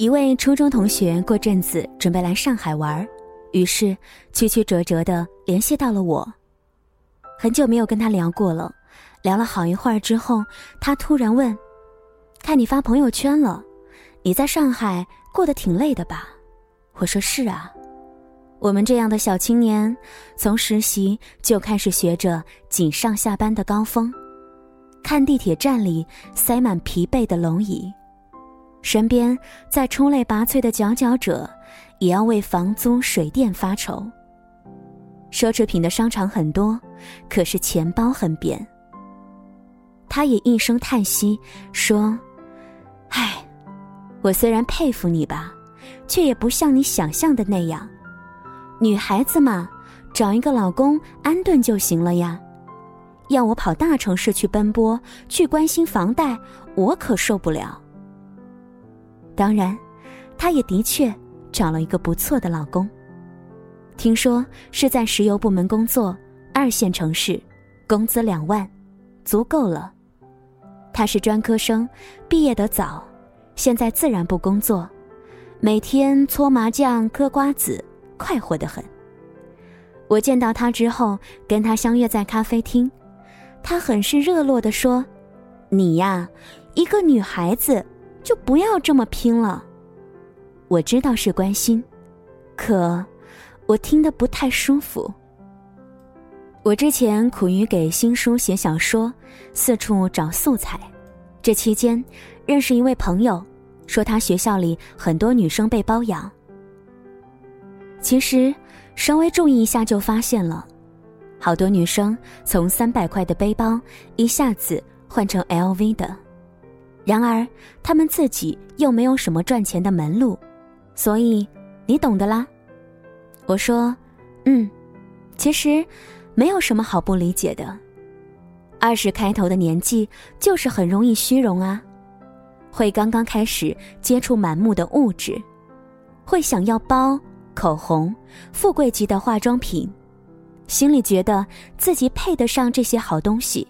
一位初中同学过阵子准备来上海玩，于是曲曲折折的联系到了我。很久没有跟他聊过了，聊了好一会儿之后，他突然问：“看你发朋友圈了，你在上海过得挺累的吧？”我说：“是啊，我们这样的小青年，从实习就开始学着挤上下班的高峰，看地铁站里塞满疲惫的龙椅。”身边再出类拔萃的佼佼者，也要为房租水电发愁。奢侈品的商场很多，可是钱包很扁。他也一声叹息说：“唉，我虽然佩服你吧，却也不像你想象的那样。女孩子嘛，找一个老公安顿就行了呀。要我跑大城市去奔波，去关心房贷，我可受不了。”当然，她也的确找了一个不错的老公。听说是在石油部门工作，二线城市，工资两万，足够了。他是专科生，毕业得早，现在自然不工作，每天搓麻将、嗑瓜子，快活得很。我见到他之后，跟他相约在咖啡厅，他很是热络地说：“你呀，一个女孩子。”就不要这么拼了。我知道是关心，可我听得不太舒服。我之前苦于给新书写小说，四处找素材。这期间认识一位朋友，说他学校里很多女生被包养。其实稍微注意一下就发现了，好多女生从三百块的背包一下子换成 LV 的。然而，他们自己又没有什么赚钱的门路，所以你懂的啦。我说：“嗯，其实没有什么好不理解的。二十开头的年纪就是很容易虚荣啊，会刚刚开始接触满目的物质，会想要包、口红、富贵级的化妆品，心里觉得自己配得上这些好东西。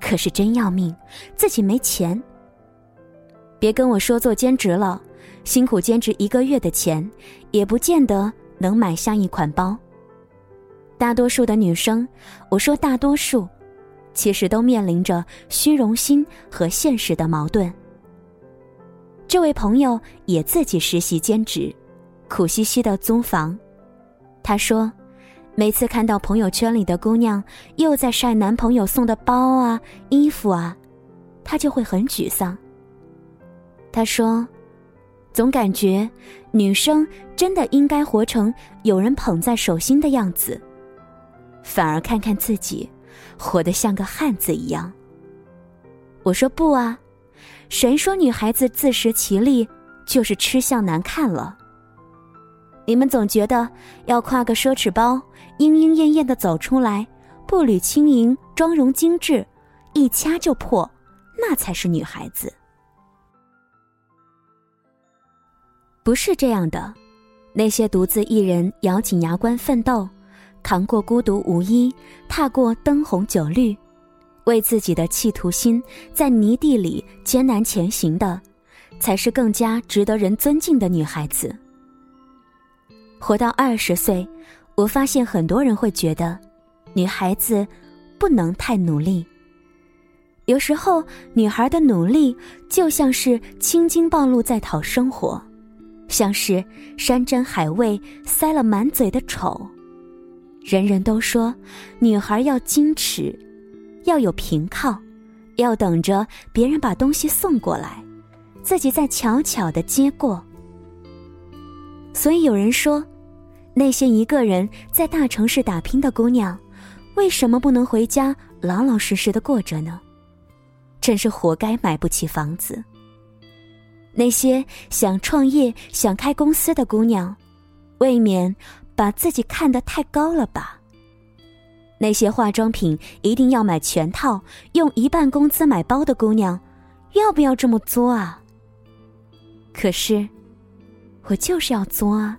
可是真要命，自己没钱。”别跟我说做兼职了，辛苦兼职一个月的钱，也不见得能买下一款包。大多数的女生，我说大多数，其实都面临着虚荣心和现实的矛盾。这位朋友也自己实习兼职，苦兮兮的租房。他说，每次看到朋友圈里的姑娘又在晒男朋友送的包啊、衣服啊，他就会很沮丧。他说：“总感觉女生真的应该活成有人捧在手心的样子，反而看看自己，活得像个汉子一样。”我说：“不啊，谁说女孩子自食其力就是吃相难看了？你们总觉得要挎个奢侈包，莺莺燕燕的走出来，步履轻盈，妆容精致，一掐就破，那才是女孩子。”不是这样的，那些独自一人咬紧牙关奋斗，扛过孤独无依，踏过灯红酒绿，为自己的企图心在泥地里艰难前行的，才是更加值得人尊敬的女孩子。活到二十岁，我发现很多人会觉得，女孩子不能太努力。有时候，女孩的努力就像是青筋暴露在讨生活。像是山珍海味塞了满嘴的丑，人人都说女孩要矜持，要有凭靠，要等着别人把东西送过来，自己再悄悄的接过。所以有人说，那些一个人在大城市打拼的姑娘，为什么不能回家老老实实的过着呢？真是活该买不起房子。那些想创业、想开公司的姑娘，未免把自己看得太高了吧？那些化妆品一定要买全套、用一半工资买包的姑娘，要不要这么作啊？可是，我就是要作啊！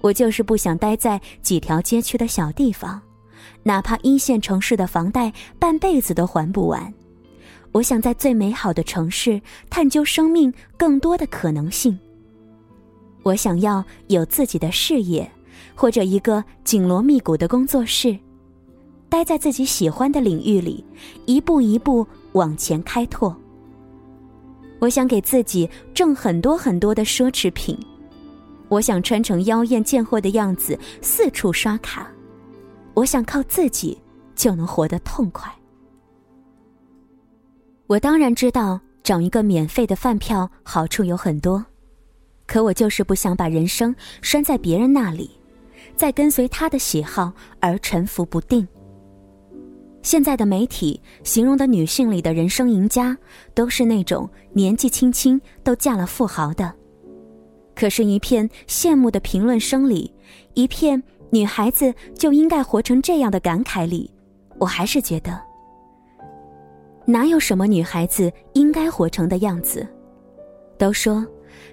我就是不想待在几条街区的小地方，哪怕一线城市的房贷半辈子都还不完。我想在最美好的城市探究生命更多的可能性。我想要有自己的事业，或者一个紧锣密鼓的工作室，待在自己喜欢的领域里，一步一步往前开拓。我想给自己挣很多很多的奢侈品，我想穿成妖艳贱货的样子四处刷卡，我想靠自己就能活得痛快。我当然知道找一个免费的饭票好处有很多，可我就是不想把人生拴在别人那里，再跟随他的喜好而沉浮不定。现在的媒体形容的女性里的人生赢家，都是那种年纪轻轻都嫁了富豪的。可是，一片羡慕的评论声里，一片女孩子就应该活成这样的感慨里，我还是觉得。哪有什么女孩子应该活成的样子？都说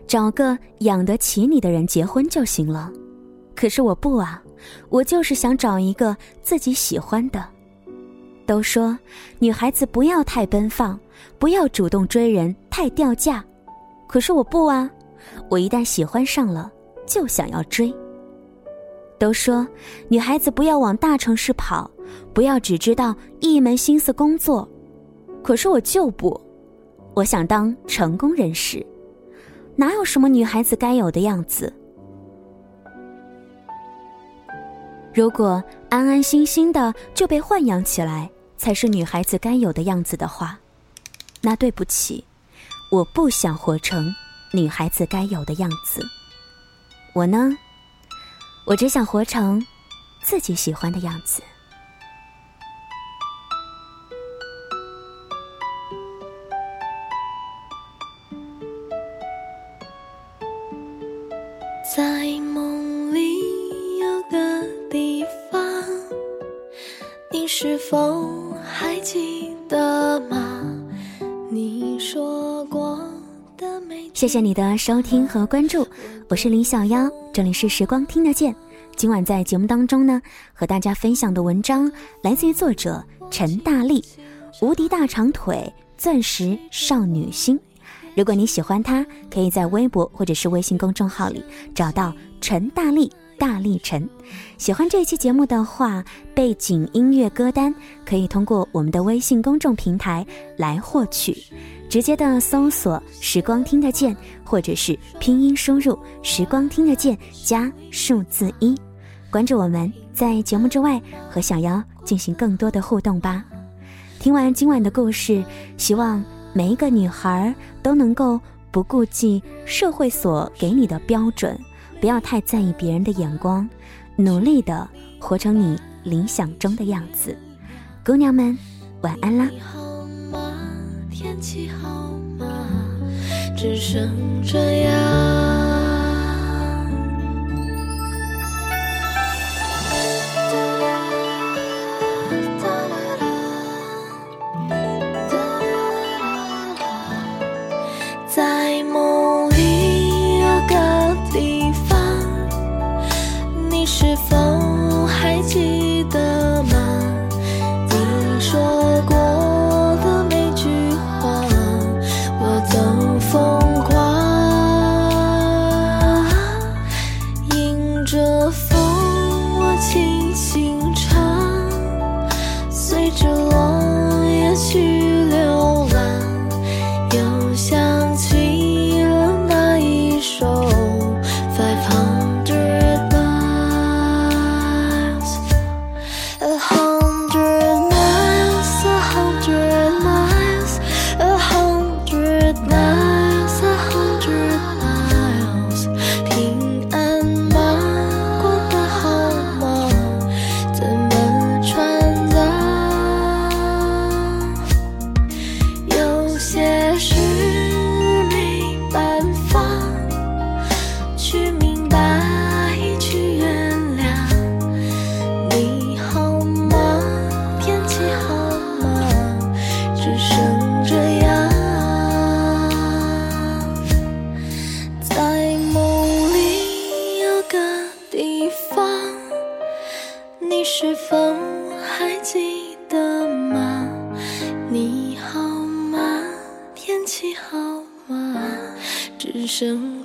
找个养得起你的人结婚就行了，可是我不啊，我就是想找一个自己喜欢的。都说女孩子不要太奔放，不要主动追人太掉价，可是我不啊，我一旦喜欢上了就想要追。都说女孩子不要往大城市跑，不要只知道一门心思工作。可是我就不，我想当成功人士，哪有什么女孩子该有的样子？如果安安心心的就被豢养起来才是女孩子该有的样子的话，那对不起，我不想活成女孩子该有的样子。我呢，我只想活成自己喜欢的样子。在梦里有个地方，你是否还记得吗？你说过的每谢谢你的收听和关注，我是李小妖，这里是时光听得见。今晚在节目当中呢，和大家分享的文章来自于作者陈大力，《无敌大长腿，钻石少女心》。如果你喜欢他，可以在微博或者是微信公众号里找到陈大力，大力陈。喜欢这一期节目的话，背景音乐歌单可以通过我们的微信公众平台来获取，直接的搜索“时光听得见”或者是拼音输入“时光听得见”加数字一，关注我们，在节目之外和小妖进行更多的互动吧。听完今晚的故事，希望。每一个女孩都能够不顾忌社会所给你的标准，不要太在意别人的眼光，努力的活成你理想中的样子。姑娘们，晚安啦！天气好吗？只剩这样。方你是否还记得吗？你好吗？天气好吗？只剩